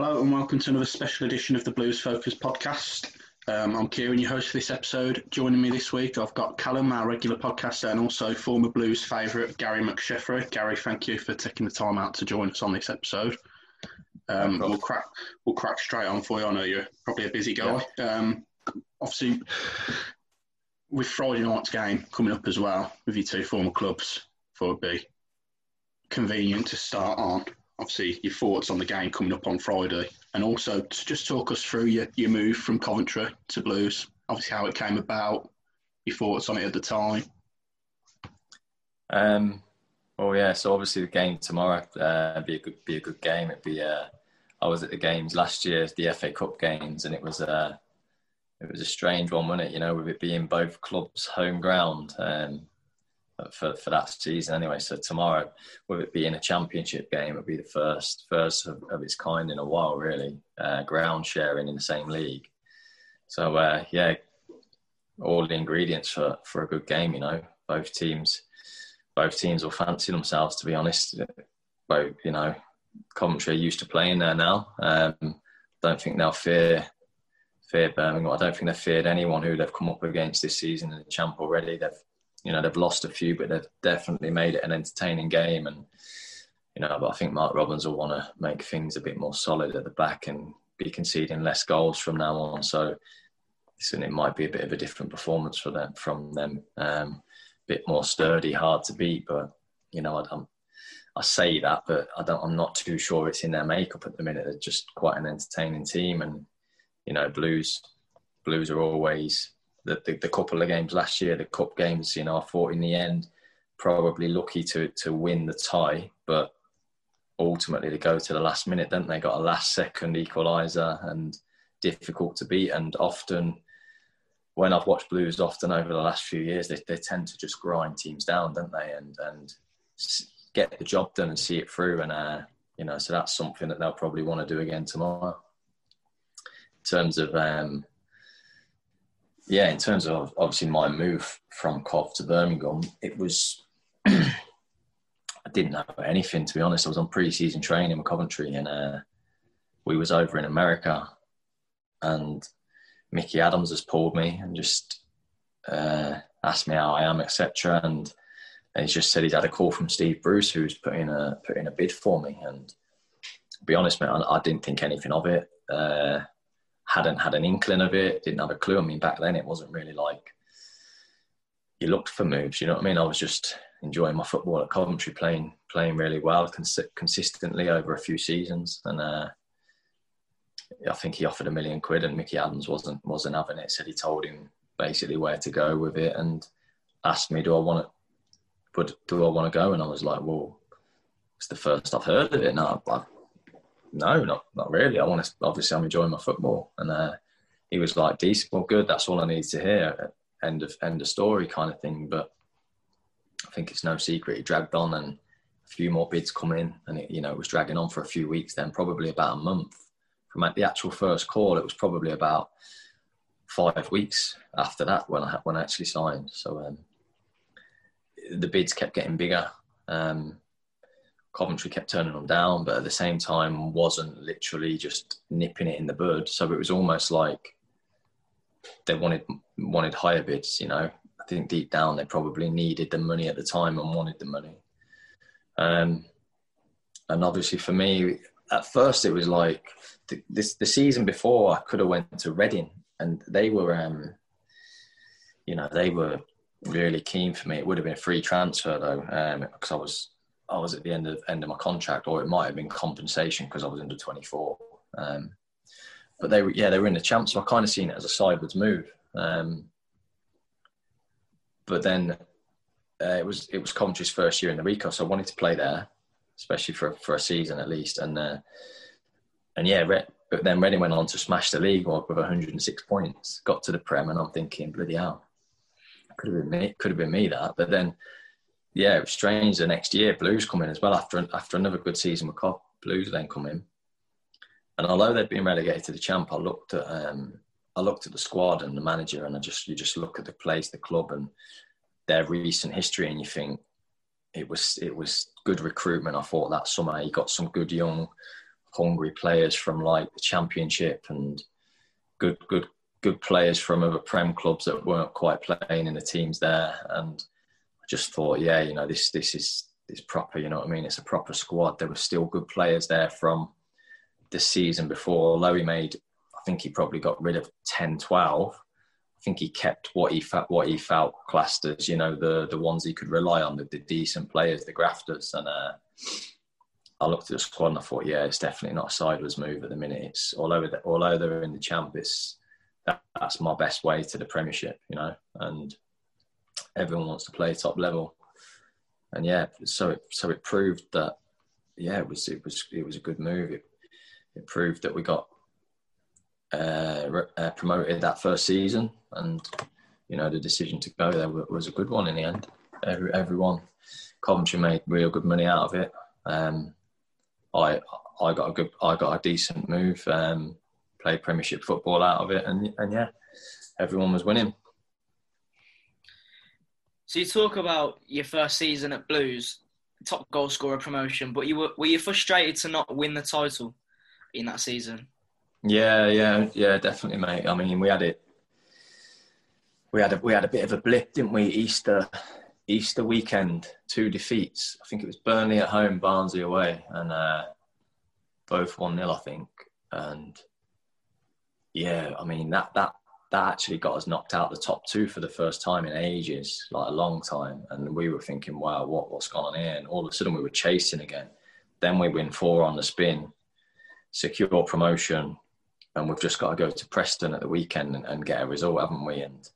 Hello and welcome to another special edition of the Blues Focus podcast. Um, I'm Kieran, your host for this episode. Joining me this week, I've got Callum, our regular podcaster, and also former Blues favourite Gary McSheffrey. Gary, thank you for taking the time out to join us on this episode. Um, we'll crack we'll crack straight on for you. I know you're probably a busy guy. Um, obviously, with Friday night's game coming up as well with your two former clubs, thought it'd be convenient to start on obviously your thoughts on the game coming up on Friday, and also to just talk us through your, your move from Coventry to Blues. Obviously, how it came about, your thoughts on it at the time. Um, well, yeah. So obviously the game tomorrow uh, be a good be a good game. It'd be. Uh, I was at the games last year, the FA Cup games, and it was uh, it was a strange one, wasn't it? You know, with it being both clubs' home ground. Um, for, for that season anyway. So tomorrow, with it being a championship game, it'll be the first first of, of its kind in a while, really. Uh, ground sharing in the same league. So uh, yeah, all the ingredients for, for a good game. You know, both teams both teams will fancy themselves. To be honest, both you know, Coventry used to playing there now. Um, don't think they'll fear fear Birmingham. I don't think they've feared anyone who they've come up against this season in the champ already. They've you know they've lost a few, but they've definitely made it an entertaining game. And you know, but I think Mark Robins will want to make things a bit more solid at the back and be conceding less goals from now on. So it might be a bit of a different performance for them from them. Um, a bit more sturdy, hard to beat, but you know, I. I say that, but I don't. I'm not too sure it's in their makeup at the minute. They're just quite an entertaining team, and you know, Blues, Blues are always the, the, the, couple of games last year, the cup games, you know, I thought in the end, probably lucky to to win the tie, but ultimately they go to the last minute, don't they? Got a last second equaliser and difficult to beat. And often, when I've watched Blues, often over the last few years, they, they tend to just grind teams down, don't they? And and get the job done and see it through. And uh, you know, so that's something that they'll probably want to do again tomorrow. In terms of um, yeah, in terms of obviously my move from Cov to Birmingham, it was I didn't know anything to be honest. I was on pre-season training with Coventry, and uh, we was over in America, and Micky Adams has pulled me and just uh, asked me how I am, etc. And, he's just said he's had a call from Steve Bruce, who's putting a putting a bid for me. And be honest, man, I, I didn't think anything of it. Uh, hadn't had an inkling of it, didn't have a clue. I mean, back then it wasn't really like you looked for moves. You know what I mean? I was just enjoying my football at Coventry, playing playing really well cons- consistently over a few seasons, and uh, I think he offered a million quid, and Micky Adams wasn't wasn't having it. Said he told him basically where to go with it, and asked me, "Do I want to? But do I want to go?" And I was like, "Well." it's the first I've heard of it. No, I, no, not not really. I want to. Obviously, I'm enjoying my football, and uh, he was like, "Decent, well, good. That's all I need to hear." End of end of story, kind of thing. But I think it's no secret he dragged on, and a few more bids come in, and it, you know, it was dragging on for a few weeks. Then probably about a month from the actual first call. It was probably about five weeks after that when I when I actually signed. So um, the bids kept getting bigger. Um, Coventry kept turning them down, but at the same time wasn't literally just nipping it in the bud. So it was almost like they wanted wanted higher bids. You know, I think deep down they probably needed the money at the time and wanted the money. Um, and obviously for me, at first it was like the, this the season before I could have went to Reading and they were, um, you know, they were really keen for me. It would have been a free transfer though, because um, I was I was at the end of end of my contract, or it might have been compensation because I was under twenty four. Um, but they were yeah they were in the champs, so I kind of seen it as a sideways move. Um, but then uh, it was it was Coventry's first year in the Ricoh, so I wanted to play there, especially for for a season at least. And uh, and yeah, but then Reading went on to smash the league with 106 points, got to the Prem, and I'm thinking, bloody hell, could have been me. Could have been me that. But then, yeah, it was strange. The next year, Blues come in as well after after another good season with Cov. Blues then come in, and although they'd been relegated to the champ, I looked at um, I looked at the squad and the manager, and I just you just look at the place, the club, and their recent history, and you think it was it was good recruitment. I thought that summer he got some good young hungry players from like the championship and good good good players from other prem clubs that weren't quite playing in the teams there and just thought yeah you know this this is is proper you know what I mean? It's a proper squad. There were still good players there from the season before. Although he made I think he probably got rid of 10 12 I think he kept what he felt what he felt classed as you know the the ones he could rely on the, the decent players the grafters. And uh I looked at the squad and I thought, yeah, it's definitely not a sideways move at the minute. It's although although they're in the champ, it's that, that's my best way to the Premiership, you know. And everyone wants to play top level, and yeah, so it so it proved that yeah, it was it was it was a good move. It, it proved that we got uh, uh, promoted that first season, and you know the decision to go there was a good one in the end. Every, everyone, Coventry made real good money out of it. Um, I I got a good I got a decent move, um, played Premiership football out of it, and and yeah, everyone was winning. So you talk about your first season at Blues, top goal scorer promotion, but you were were you frustrated to not win the title in that season? Yeah, yeah, yeah, definitely, mate. I mean, we had it. We had a we had a bit of a blip, didn't we? Easter Easter weekend, two defeats. I think it was Burnley at home, Barnsley away, and uh, both one 0 I think. And yeah, I mean that that that actually got us knocked out the top two for the first time in ages, like a long time. And we were thinking, wow, what what's gone on here? And all of a sudden we were chasing again. Then we win four on the spin, secure promotion, and we've just got to go to Preston at the weekend and, and get a result, haven't we? And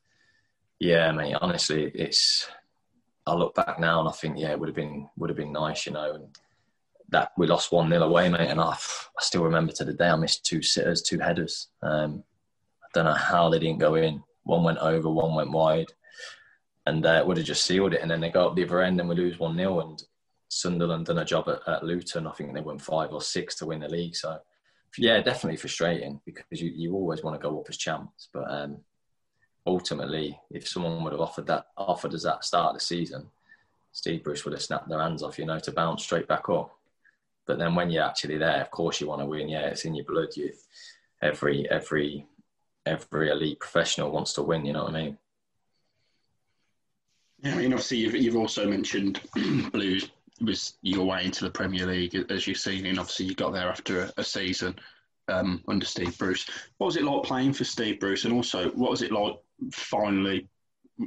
yeah, mate, honestly, it's I look back now and I think, yeah, it would have been would have been nice, you know. And that we lost one nil away, mate, and I, I still remember to the day I missed two sitters, two headers. Um, don't know how they didn't go in. One went over, one went wide, and uh, would have just sealed it. And then they go up the other end, and we lose one 0 And Sunderland done a job at, at Luton. I think they won five or six to win the league. So yeah, definitely frustrating because you, you always want to go up as champs, but um, ultimately, if someone would have offered that offered us that start of the season, Steve Bruce would have snapped their hands off, you know, to bounce straight back up. But then when you're actually there, of course you want to win. Yeah, it's in your blood. You every every every elite professional wants to win. You know what I mean? Yeah, I mean, obviously you've you've also mentioned Blues was your way into the Premier League, as you've seen, and obviously you got there after a, a season um, under Steve Bruce. What was it like playing for Steve Bruce, and also what was it like finally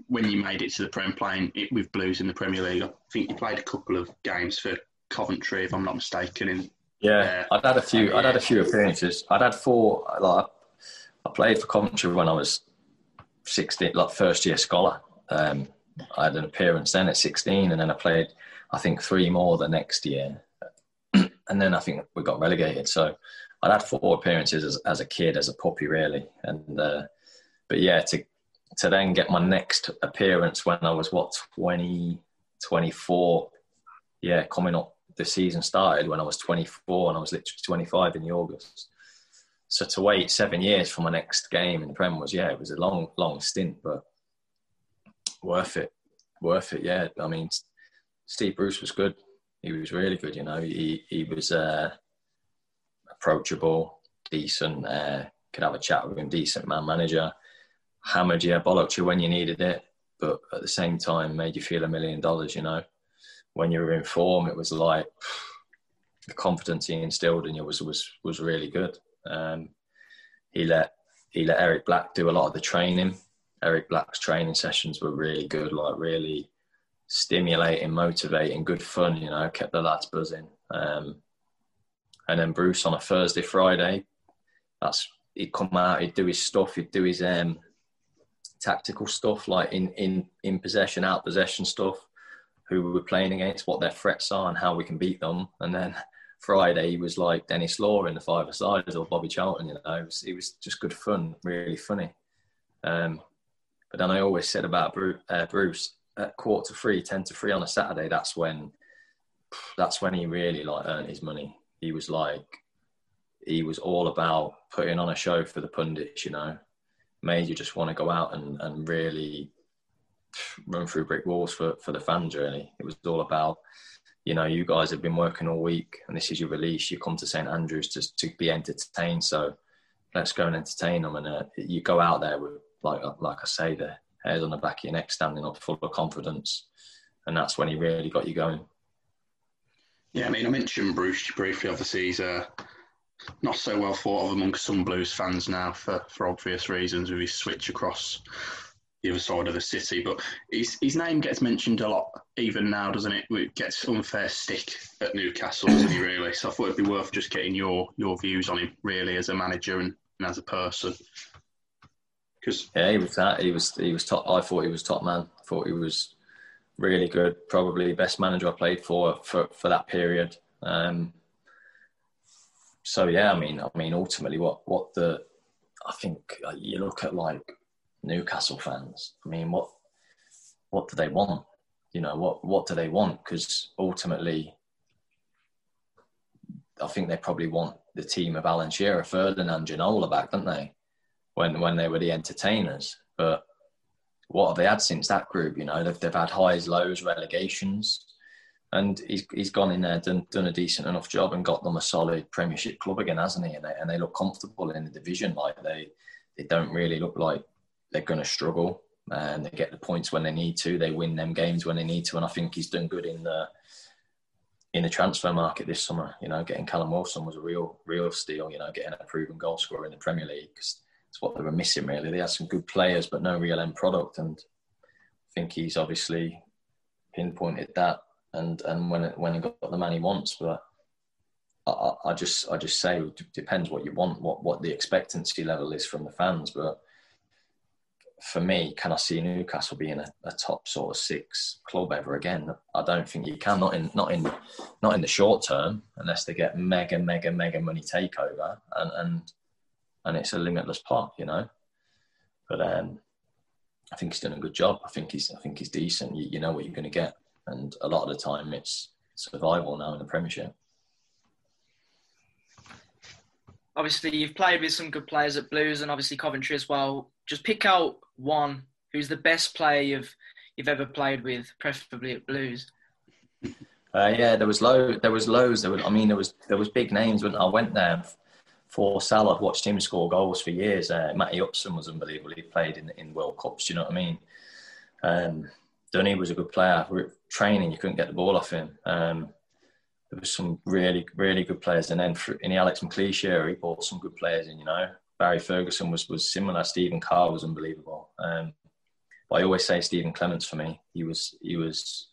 when you made it to the Prem playing it with Blues in the Premier League? I think you played a couple of games for Coventry, if I'm not mistaken. In yeah, uh, I'd had a few. I'd had a few appearances. I'd had four. Like I played for Coventry when I was 16, like first year scholar. Um, I had an appearance then at 16, and then I played, I think, three more the next year and then I think we got relegated. So I'd had four appearances as, as a kid, as a puppy, really. And uh, but yeah, to to then get my next appearance when I was what 20, 24, yeah, coming up. The season started when I was 24, and I was literally 25 in the August. So to wait seven years for my next game in the Prem was yeah, it was a long, long stint, but worth it, worth it. Yeah, I mean, Steve Bruce was good. He was really good. You know, he he was uh, approachable, decent. Uh, could have a chat with him. Decent man manager. Hammered you, bollocked you when you needed it, but at the same time made you feel a million dollars. You know, when you were in form, it was like the confidence he instilled in you was was was really good. Um, he let he let Eric Black do a lot of the training. Eric Black's training sessions were really good, like really stimulating, motivating, good fun. You know, kept the lads buzzing. Um, and then Bruce on a Thursday, Friday, that's he'd come out, he'd do his stuff, he'd do his um, tactical stuff, like in in in possession, out possession stuff. Who we were playing against, what their threats are, and how we can beat them. And then Friday he was like Denis Law in the five sides or Bobby Charlton. You know, it was, it was just good fun, really funny. Um, but then I always said about Bruce, uh, Bruce at quarter to three, 10 to three on a Saturday, that's when that's when he really like earned his money. He was like he was all about putting on a show for the pundits, you know. Made you just want to go out and, and really run through brick walls for, for the fans really. It was all about, you know, you guys have been working all week and this is your release. You come to St Andrews to to be entertained. So let's go and entertain them. And uh, you go out there with like like I say, the hairs on the back of your neck, standing up full of confidence, and that's when he really got you going. Yeah, I mean, I mentioned Bruce briefly. Obviously, he's uh, not so well thought of among some Blues fans now for, for obvious reasons with his switch across the other side of the city. But his, his name gets mentioned a lot even now, doesn't it? It gets unfair stick at Newcastle, doesn't he, really? So I thought it'd be worth just getting your, your views on him, really, as a manager and, and as a person. Cause yeah, he was that. He was he was top. I thought he was top man. I thought he was really good. Probably best manager I played for for for that period. Um, so yeah, I mean, I mean, ultimately, what what the I think uh, you look at like Newcastle fans. I mean, what what do they want? You know, what what do they want? Because ultimately, I think they probably want the team of Alan Shearer, Ferdinand, Ginola back, don't they? when when they were the entertainers. But what have they had since that group? You know, they've they've had highs, lows, relegations, and he's he's gone in there, done done a decent enough job, and got them a solid Premiership club again, hasn't he? And they and they look comfortable in the division. Like they they don't really look like they're going to struggle. And they get the points when they need to. They win them games when they need to. And I think he's done good in the in the transfer market this summer. You know, getting Callum Wilson was a real real steal. You know, getting a proven goal scorer in the Premier League because it's what they were missing really. They had some good players, but no real end product, and I think he's obviously pinpointed that. And and when it, when he got the man he wants, but I, I just I just say it depends what you want, what what the expectancy level is from the fans, but for me, can I see Newcastle being a, a, top sort of six club ever again? I don't think you can. Not in not in not in the short term, unless they get mega mega mega money takeover. And and and it's a limitless pot, you know. But um, I think he's done a good job. I think he's I think he's decent. You, you know what you're going to get, and a lot of the time it's survival now in the Premiership. Obviously, you've played with some good players at Blues and obviously Coventry as well. Just pick out one who's the best player you've you've ever played with, preferably at Blues. Uh, yeah, there was low, there was loads. There was, I mean, there was there was big names when I went there Forssell, I've watched him score goals for years. Uh, Matty Upson was unbelievable. He played in, in World Cups, do you know what I mean? Um, Dunny was a good player. Training, you couldn't get the ball off him. Um, there some really, really good players. And then in the Alex McLeish era, he brought some good players in, you know. Barry Ferguson was, was similar. Stephen Carr was unbelievable. Um, but I always say Stephen Clemence for me. He was, he was,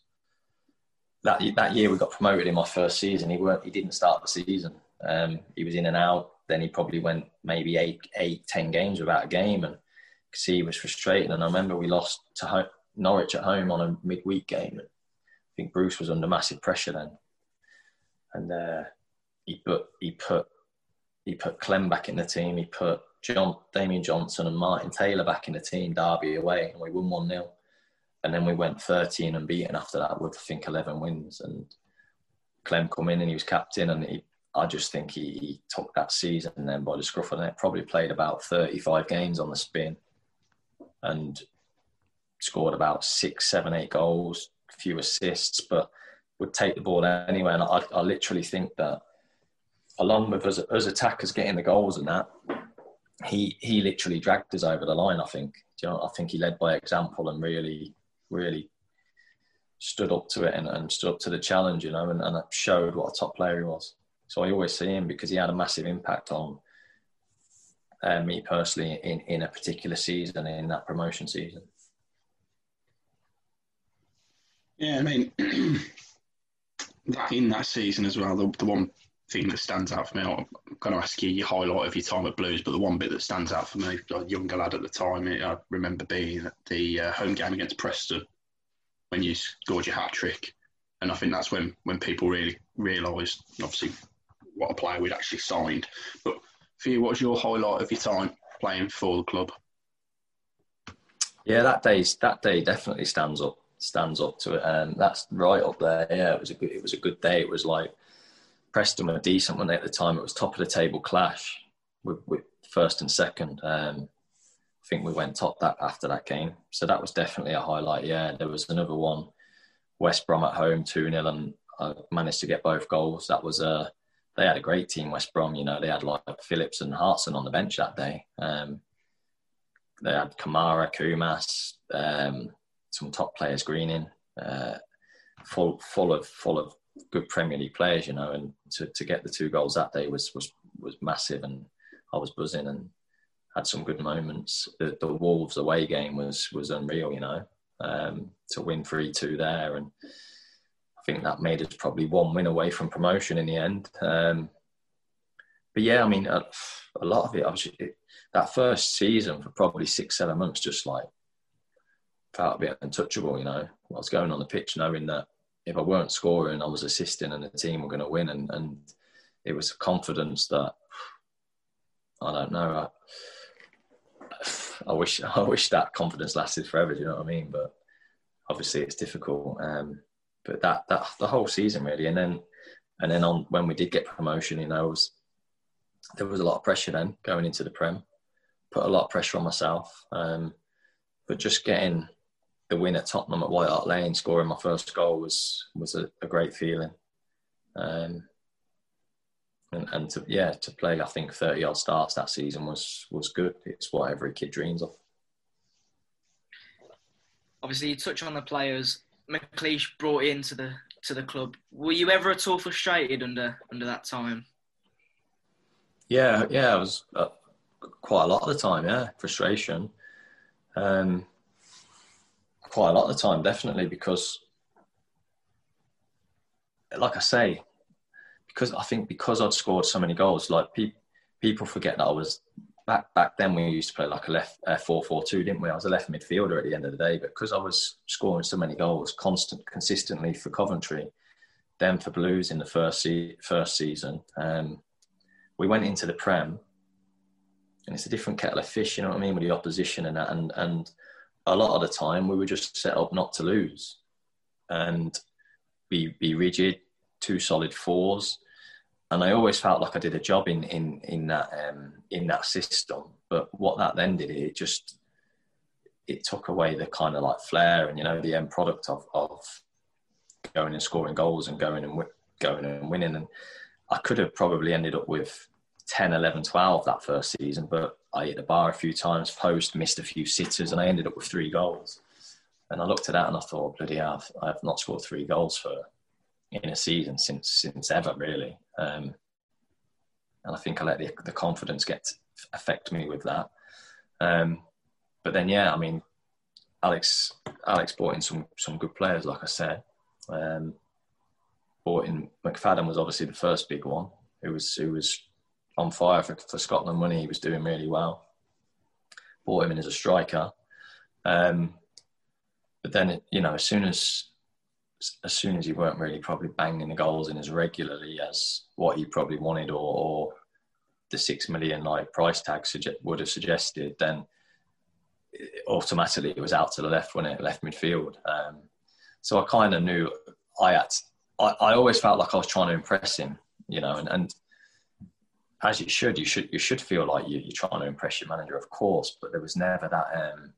that, that year we got promoted in my first season. He weren't, he didn't start the season. Um, he was in and out then he probably went maybe eight, eight, ten games without a game, and see he was frustrated. And I remember we lost to home, Norwich at home on a midweek game. I think Bruce was under massive pressure then, and uh, he put he put he put Clem back in the team. He put John Damien Johnson and Martin Taylor back in the team. Derby away, and we won one 0 and then we went 13 and beaten after that with I think 11 wins. And Clem come in and he was captain, and he, I just think he, he took that season then by the scruff of the neck. Probably played about 35 games on the spin, and scored about six, seven, eight goals, few assists, but would take the ball anywhere. And I, I literally think that, along with us, us attackers getting the goals and that, he he literally dragged us over the line. I think. You know, I think he led by example and really really stood up to it and, and stood up to the challenge, you know, and, and showed what a top player he was. So I always see him because he had a massive impact on uh, me personally in, in a particular season, in that promotion season. Yeah, I mean, in that season as well, the, the one thing that stands out for me, I'm going to ask you your highlight of your time at Blues, but the one bit that stands out for me, a younger lad at the time, I remember being at the uh, home game against Preston when you scored your hat trick. And I think that's when, when people really realised, obviously, what a player we'd actually signed. But for you, what was your highlight of your time playing for the club? Yeah, that day that day definitely stands up stands up to it, and that's right up there. Yeah, it was a good it was a good day. It was like Preston were decent when they at the time. It was top of the table clash with, with first and second. Um, I think we went top that after that game, so that was definitely a highlight. Yeah, there was another one, West Brom at home two 0 and I managed to get both goals. That was a they had a great team, West Brom. You know, they had like Phillips and Hartson on the bench that day. Um, they had Kamara, Koumas, um, some top players, Greening, uh, full full of full of good Premier League players, you know, and to, to get the two goals that day was was was massive, and I was buzzing and had some good moments. The, the Wolves away game was was unreal, you know, um, to win three two there, and I think that made us probably one win away from promotion in the end. Um, but yeah, I mean, a, a lot of it, obviously, it, that first season for probably six seven months, just like felt a bit untouchable, you know. I was going on the pitch knowing that if I weren't scoring, I was assisting, and the team were going to win. And, and it was confidence that I don't know. I, I, wish I wish that confidence lasted forever. Do you know what I mean? But obviously, it's difficult. Um, but that that the whole season really, and then and then on when we did get promotion, you know, was there was a lot of pressure then going into the prem. Put a lot of pressure on myself, um, but just getting the win at Tottenham at White Hart Lane, scoring my first goal was was a, a great feeling. Um, and, and to yeah, to play I think thirty odd starts that season was was good. It's what every kid dreams of. Obviously, you touch on the players McLeish brought into the to the club. Were you ever at all frustrated under under that time? Yeah, yeah, I was uh, quite a lot of the time. Yeah, frustration. Um, quite a lot of the time, definitely, because, like I say, because I think because I'd scored so many goals, like pe- people forget that I was back back then. We used to play like a left uh, four four two, didn't we? I was a left midfielder at the end of the day, but because I was scoring so many goals, constant, consistently for Coventry, then for Blues in the first se- first season, um, we went into the Prem, and it's a different kettle of fish. You know what I mean with the opposition and that, and and a lot of the time we were just set up not to lose and be be rigid, two solid fours. And I always felt like I did a job in in in that um, in that system. But what that then did, it just it took away the kind of like flair and you know the end product of of going and scoring goals and going and going and winning. And I could have probably ended up with 10, 11, 12 that first season, but I hit the bar a few times, post, missed a few sitters, and I ended up with three goals. And I looked at that and I thought, bloody hell, I've not scored three goals for in a season since since ever, really. Um, and I think I let the, the confidence get affect me with that. Um, but then, yeah, I mean, Alex Alex brought in some some good players, like I said. Um, brought in McFadden was obviously the first big one, who was who was on fire for, for Scotland when he was doing really well. Bought him in as a striker. Um, but then, you know, as soon as as soon as he weren't really probably banging the goals in as regularly as what he probably wanted or, or the six million like price tag suge- would have suggested, then automatically it was out to the left when it left midfield. Um, so I kind of knew I had. I, I always felt like I was trying to impress him, you know, and, and as you should, you should you should feel like you, are trying to impress your manager, of course. But there was never that um,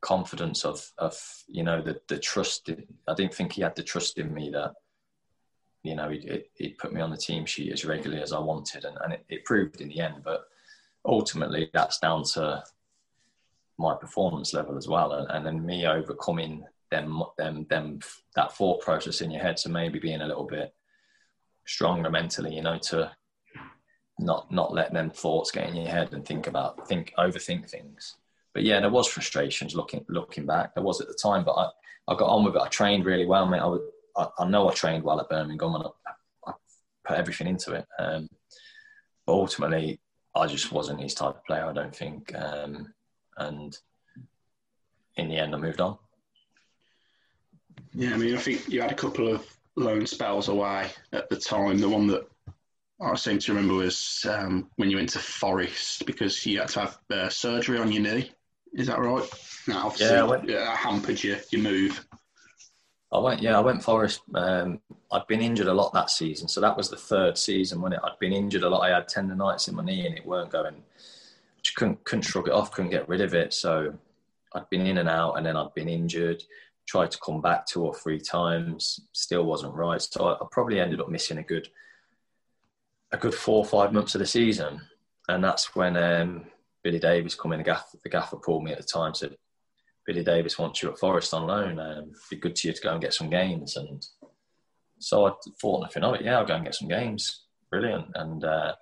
confidence of of you know the the trust. In, I didn't think he had the trust in me that you know he'd, he'd put me on the team sheet as regularly as I wanted, and, and it, it proved in the end. But ultimately, that's down to my performance level as well, and, and then me overcoming them them them that thought process in your head. So maybe being a little bit stronger mentally, you know, to not not let them thoughts get in your head and think about think overthink things. But yeah, there was frustrations looking looking back. There was at the time, but I, I got on with it. I trained really well, mate. I, would, I, I know I trained well at Birmingham and I, I put everything into it. Um, but ultimately, I just wasn't his type of player. I don't think. Um, and in the end, I moved on. Yeah, I mean, I think you had a couple of loan spells away at the time. The one that I seem to remember was um, when you went to Forest because you had to have uh, surgery on your knee. Is that right? Now, obviously, yeah, went, uh, hampered your, your move. I went, yeah, I went Forest. Um, I'd been injured a lot that season, so that was the third season when it. I'd been injured a lot. I had tendonitis in my knee, and it weren't going. Just couldn't couldn't shrug it off, couldn't get rid of it. So I'd been in and out, and then I'd been injured. Tried to come back two or three times, still wasn't right. So I, I probably ended up missing a good a good four or five months of the season, and that's when um, Billy Davies come in. The gaffer, the gaffer pulled me at the time. Said, "Billy Davies wants you at Forest on loan. Um, be good to you to go and get some games." And so I thought nothing of it. Yeah, I'll go and get some games. Brilliant. And uh,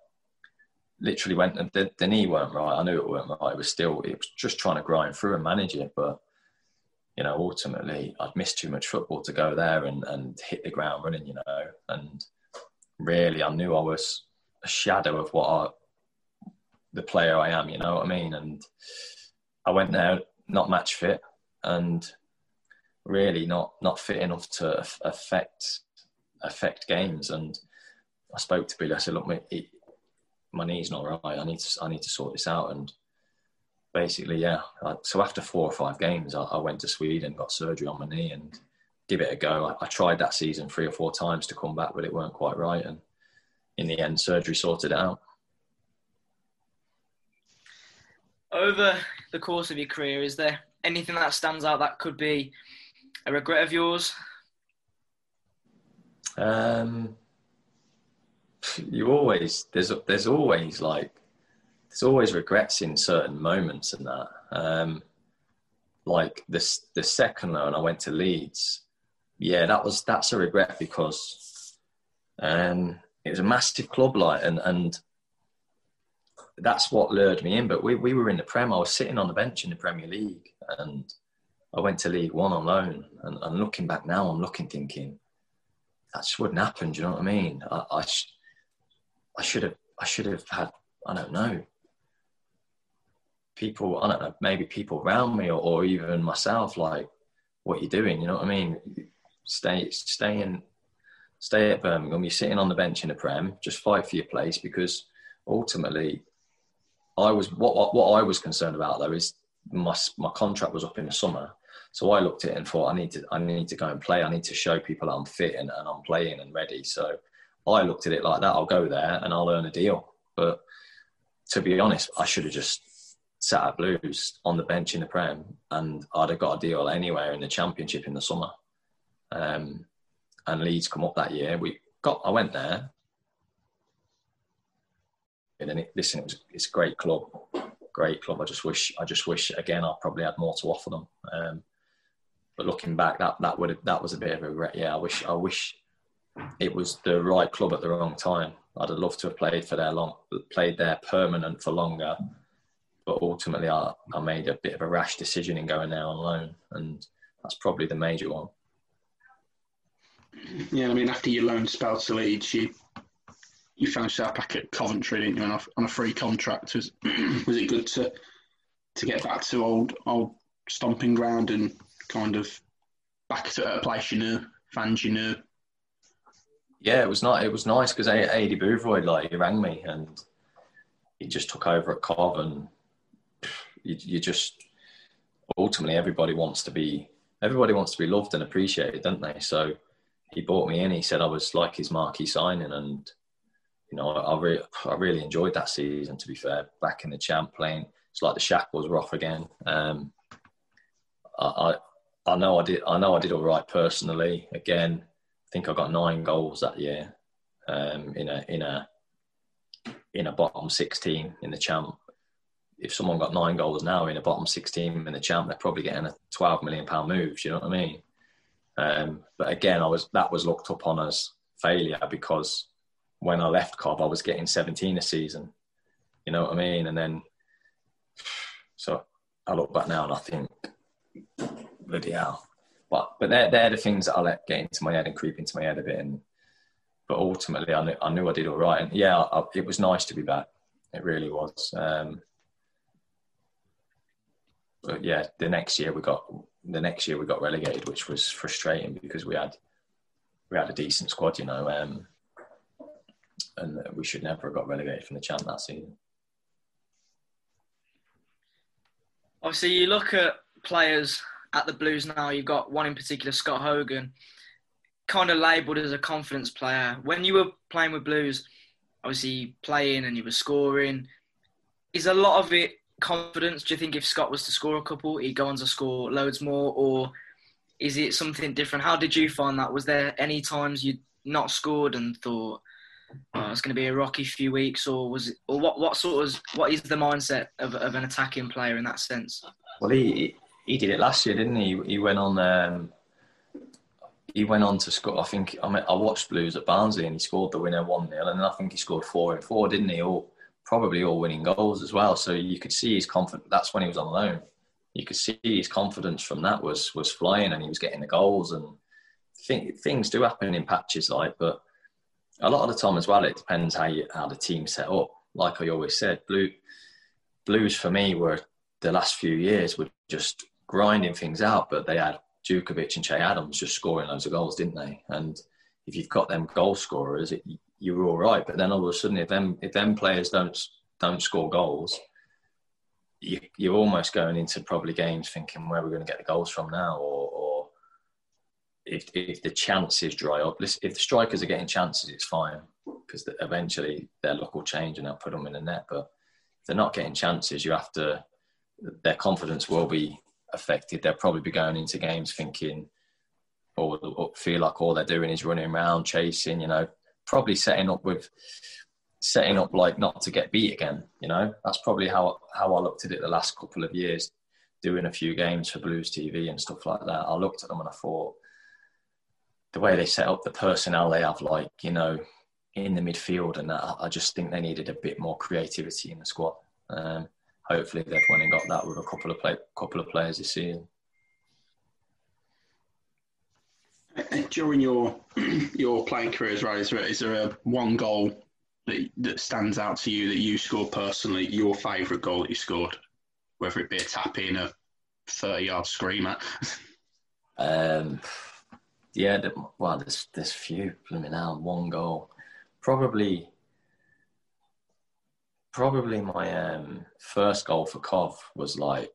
literally went. And the, the knee weren't right. I knew it weren't right. It was still. It was just trying to grind through and manage it, but you know, ultimately I'd missed too much football to go there and, and hit the ground running, you know, and really, I knew I was a shadow of what I, the player I am. You know what I mean? And I went there not match fit and really not not fit enough to affect affect games. And I spoke to Billy. I said, "Look, my, my knee's not right. I need to I need to sort this out." And basically, yeah. So after four or five games, I, I went to Sweden, got surgery on my knee, and give it a go. I, I, tried that season three or four times to come back, but it weren't quite right. And in the end, surgery sorted it out. Over the course of your career, is there anything that stands out that could be a regret of yours? Um, you always there's there's always like there's always regrets in certain moments and that. Um, like this the second loan I went to Leeds, yeah, that was that's a regret because um, it was a massive club, like, and and that's what lured me in. But we we were in the Prem. I was sitting on the bench in the Premier League, and I went to League One on loan. And, and looking back now, I'm looking thinking that just wouldn't happen. Do you know what I mean? I I, sh- I should have I should have had I don't know people I don't know maybe people around me or, or even myself like what you're doing. You know what I mean? Stay stay in stay at Birmingham. You're sitting on the bench in the Prem. Just fight for your place because ultimately, I was what what I was concerned about though is my my contract was up in the summer. So I looked at it and thought I need to I need to go and play. I need to show people I'm fit and, and I'm playing and ready. So I looked at it like that. I'll go there and I'll earn a deal. But to be honest, I should have just sat at Blues on the bench in the Prem and I'd have got a deal anywhere in the Championship in the summer. Um, and Leeds come up that year. We got. I went there, and it, listen, it was it's a great club, great club. I just wish I just wish again I probably had more to offer them. Um, but looking back, that that would that was a bit of a regret. Yeah, I wish I wish it was the right club at the wrong time. I'd have loved to have played for their long, played there permanent for longer. But ultimately, I, I made a bit of a rash decision in going there on loan, and that's probably the major one. Yeah, I mean, after your loan spell to Leeds, you you found yourself back at Coventry, didn't you, on a, on a free contract? Was was it good to to get back to old old stomping ground and kind of back to a place you knew? fans you knew? Yeah, it was not. It was nice because Aidy Boothroyd, like he rang me and he just took over at Cov, and you, you just ultimately everybody wants to be everybody wants to be loved and appreciated, don't they? So he brought me in. He said I was like his marquee signing, and you know I, I really I really enjoyed that season. To be fair, back in the champ playing, it's like the shackles were off again. Um, I, I I know I did I know I did all right personally. Again, I think I got nine goals that year um, in a in a in a bottom sixteen in the champ if someone got nine goals now in a bottom sixteen in the champ, they're probably getting a twelve million pound move. Do You know what I mean? Um, but again, I was that was looked upon as failure because when I left Cov, I was getting seventeen a season. You know what I mean? And then, so I look back now and I think, bloody hell. But but they're they're the things that I let get into my head and creep into my head a bit. And but ultimately, I knew I, knew I did all right. And yeah, I, it was nice to be back. It really was. Um, but yeah, the next year we got the next year we got relegated, which was frustrating because we had we had a decent squad, you know, um, and we should never have got relegated from the champ that season. Obviously, you look at players at the Blues now. You've got one in particular, Scott Hogan, kind of labelled as a confidence player. When you were playing with Blues, obviously playing and you were scoring, is a lot of it confidence? Do you think if Scott was to score a couple, he'd go on to score loads more, or is it something different? How did you find that? Was there any times you not scored and thought oh, it's going to be a rocky few weeks, or was it, or what? What sort of what is the mindset of, of an attacking player in that sense? Well, he he did it last year, didn't he? He went on. Um, he went on to score. I think I, mean, I watched Blues at Barnsley and he scored the winner one 0 and then I think he scored four and four, didn't he? All probably all winning goals as well. So you could see his confidence. That's when he was on loan. You could see his confidence from that was was flying, and he was getting the goals. And things do happen in patches, like. But a lot of the time as well, it depends how you how the team set up. Like I always said, blue Blues for me were the last few years were just grinding things out, but they had Jutkiewicz and Che Adams just scoring loads of goals, didn't they? And if you've got them goal scorers, it, you were all right. But then all of a sudden, if them if them players don't don't score goals, you, you're almost going into probably games thinking where we're going to get the goals from now, or, or if if the chances dry up. If the strikers are getting chances, it's fine because eventually their luck will change and they'll put them in the net. But if they're not getting chances, you have to. Their confidence will be affected. They'll probably be going into games thinking, or feel like all they're doing is running around, chasing. You know, probably setting up with setting up like not to get beat again. You know, that's probably how how I looked at it the last couple of years, doing a few games for Blues TV and stuff like that. I looked at them and I thought the way they set up the personnel they have, like you know, in the midfield and that, I just think they needed a bit more creativity in the squad. Um, hopefully, they've went and got that with a couple of play, couple of players this season. During your your playing career well, is there, is there a one goal that, that stands out to you that you scored personally? Your favourite goal that you scored, whether it be a tap in, a thirty yard screamer. um, yeah, well, there's there's few. Blooming out one goal, probably. Probably my um, first goal for Cov was like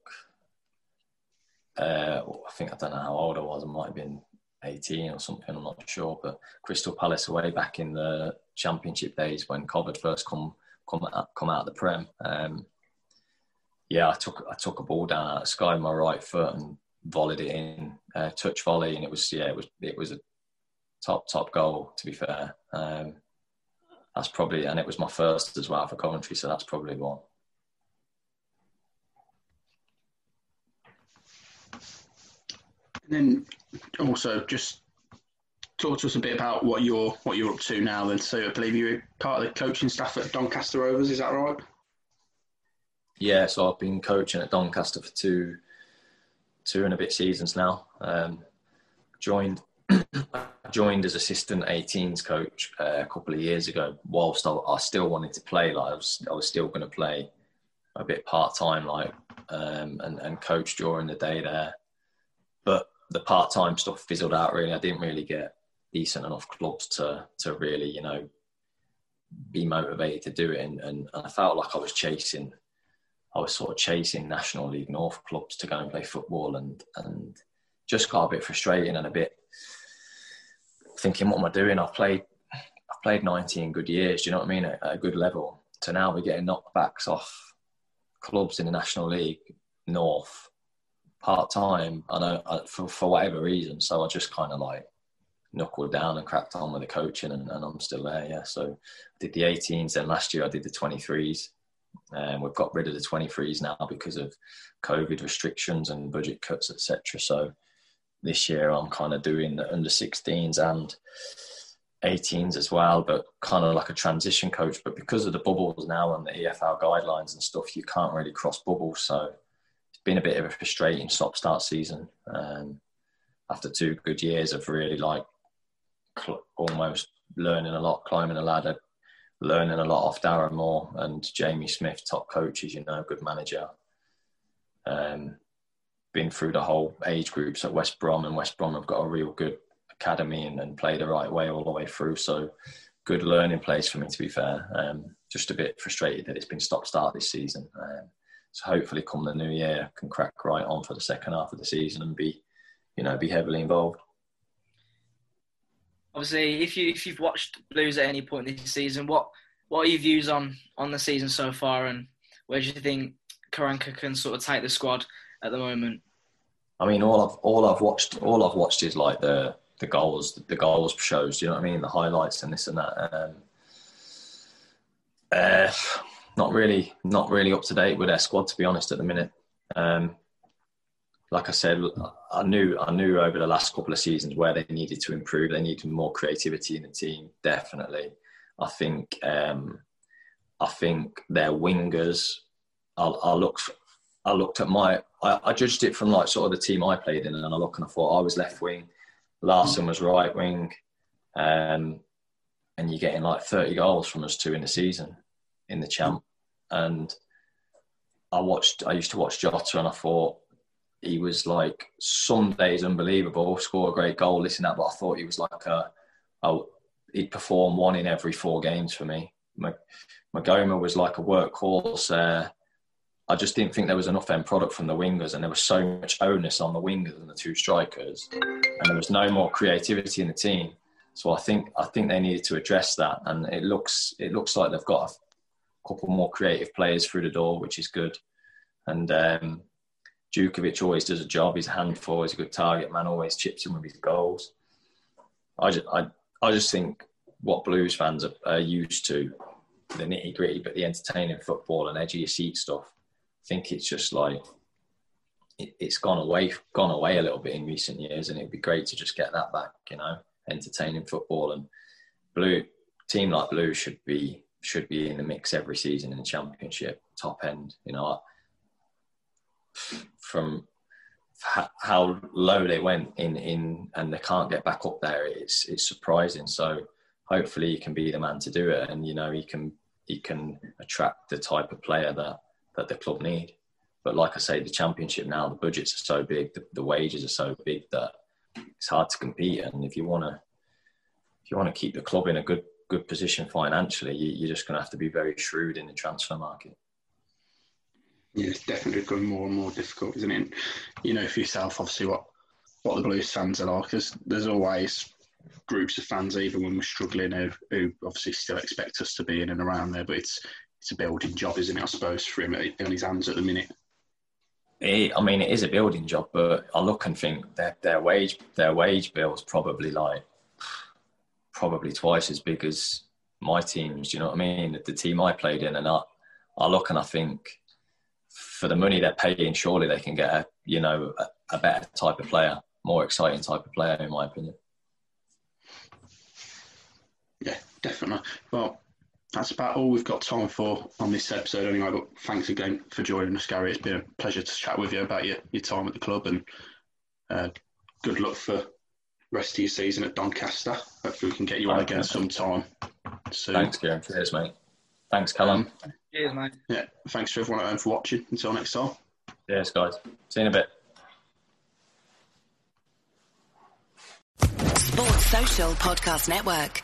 uh, I think I don't know how old I was. I might have been 18 or something, I'm not sure. But Crystal Palace away back in the Championship days when had first come come out, come out of the Prem. Um, yeah, I took I took a ball down the sky with my right foot and volleyed it in, uh, touch volley, and it was yeah, it was it was a top top goal. To be fair, um, that's probably and it was my first as well for Coventry, so that's probably one. And then also just talk to us a bit about what you're what you're up to now. Then, so I believe you're part of the coaching staff at Doncaster Rovers. Is that right? Yeah, so I've been coaching at Doncaster for two two and a bit seasons now. Um, joined joined as assistant 18s coach uh, a couple of years ago. Whilst I, I, still wanted to play, like I was I was still going to play a bit part time, like um, and and coach during the day there. The part time stuff fizzled out. Really, I didn't really get decent enough clubs to to really you know be motivated to do it, and, and I felt like I was chasing. I was sort of chasing National League North clubs to go and play football, and and just got a bit frustrating and a bit thinking, what am I doing? I've played I've played 19 good years. Do you know what I mean? At, at a good level. So now we're getting knockbacks off clubs in the National League North part time. I know uh, for for whatever reason. So I just kind of like knuckled down and cracked on with the coaching, and, and I'm still there. Yeah. So I did the 18s, then last year I did the 23s. And we've got rid of the 23s now because of COVID restrictions and budget cuts, etc. So this year I'm kind of doing the under 16s and 18s as well, but kind of like a transition coach. But because of the bubbles now and the EFL guidelines and stuff, you can't really cross bubbles. So been a bit of a frustrating stop start season. Um, after two good years of really like cl- almost learning a lot, climbing a ladder, learning a lot off Darren Moore and Jamie Smith, top coaches, you know, good manager. Um, been through the whole age groups at West Brom, and West Brom have got a real good academy and, and play the right way all the way through. So good learning place for me, to be fair. Um, just a bit frustrated that it's been stop start this season. Um, so hopefully, come the new year, I can crack right on for the second half of the season and be, you know, be heavily involved. Obviously, if you if you've watched Blues at any point this season, what what are your views on on the season so far, and where do you think Karanka can sort of take the squad at the moment? I mean, all I've all I've watched all I've watched is like the the goals the goals shows. Do you know what I mean? The highlights and this and that. Um, uh, not really, not really up to date with their squad to be honest at the minute. Um, like I said, I knew I knew over the last couple of seasons where they needed to improve. They needed more creativity in the team. Definitely, I think um, I think their wingers. I, I looked I looked at my I, I, judged it from like sort of the team I played in, and I look and I thought I was left wing, Larsson was right wing, um, and you're getting like 30 goals from us two in the season in the champ, and I watched I used to watch Jota and I thought he was like some days unbelievable, score a great goal, this and that. But I thought he was like a, a he'd perform one in every four games for me. Maghoma was like a workhorse. Uh, I just didn't think there was enough end product from the wingers, and there was so much onus on the wingers and the two strikers, and there was no more creativity in the team. So I think I think they needed to address that, and it looks it looks like they've got couple more creative players through the door, which is good. And um, Jutkiewicz always does a job. He's a handful. He's a good target man. Always chips in with his goals. I just, I, I just think what Blues fans are, are used to, the nitty gritty, but the entertaining football and edge of your seat stuff. I think it's just like it, it's gone away, gone away a little bit in recent years, and it'd be great to just get that back. You know, entertaining football and blue team like Blue should be should be in the mix every season in the championship, top end. You know, from how low they went in in and they can't get back up there it's it's surprising. So hopefully he can be the man to do it and you know he can he can attract the type of player that that the club need. But like i say the championship now the budgets are so big the, the wages are so big that it's hard to compete. And if you want to if you want to keep the club in a good good position financially you, you're just going to have to be very shrewd in the transfer market yeah, it's definitely becoming more and more difficult, isn't it? you know for yourself, obviously, what what the Blues fans are like, because there's always groups of fans, even when we're struggling, who, who, obviously still expect us to be in and around there. But it's it's a building job, isn't it? I suppose for him on his hands at the minute. It, I mean, it is a building job, but I look and think their their wage their wage bill is probably like probably twice as big as my teams. You know what I mean? The team I played in, and I I look and I think for the money they're paying, surely they can get a you know a, a better type of player, more exciting type of player, in my opinion. Yeah, definitely. Well, that's about all we've got time for on this episode anyway. But thanks again for joining us, Gary. It's been a pleasure to chat with you about your, your time at the club and uh, good luck for rest of your season at Doncaster. Hopefully, we can get you on again sometime soon. Thanks, Kieran. Cheers, mate. Thanks, Callum. Um, Cheers, mate. Yeah, thanks for everyone at home for watching. Until next time. Cheers, guys. See you in a bit. Sports Social Podcast Network.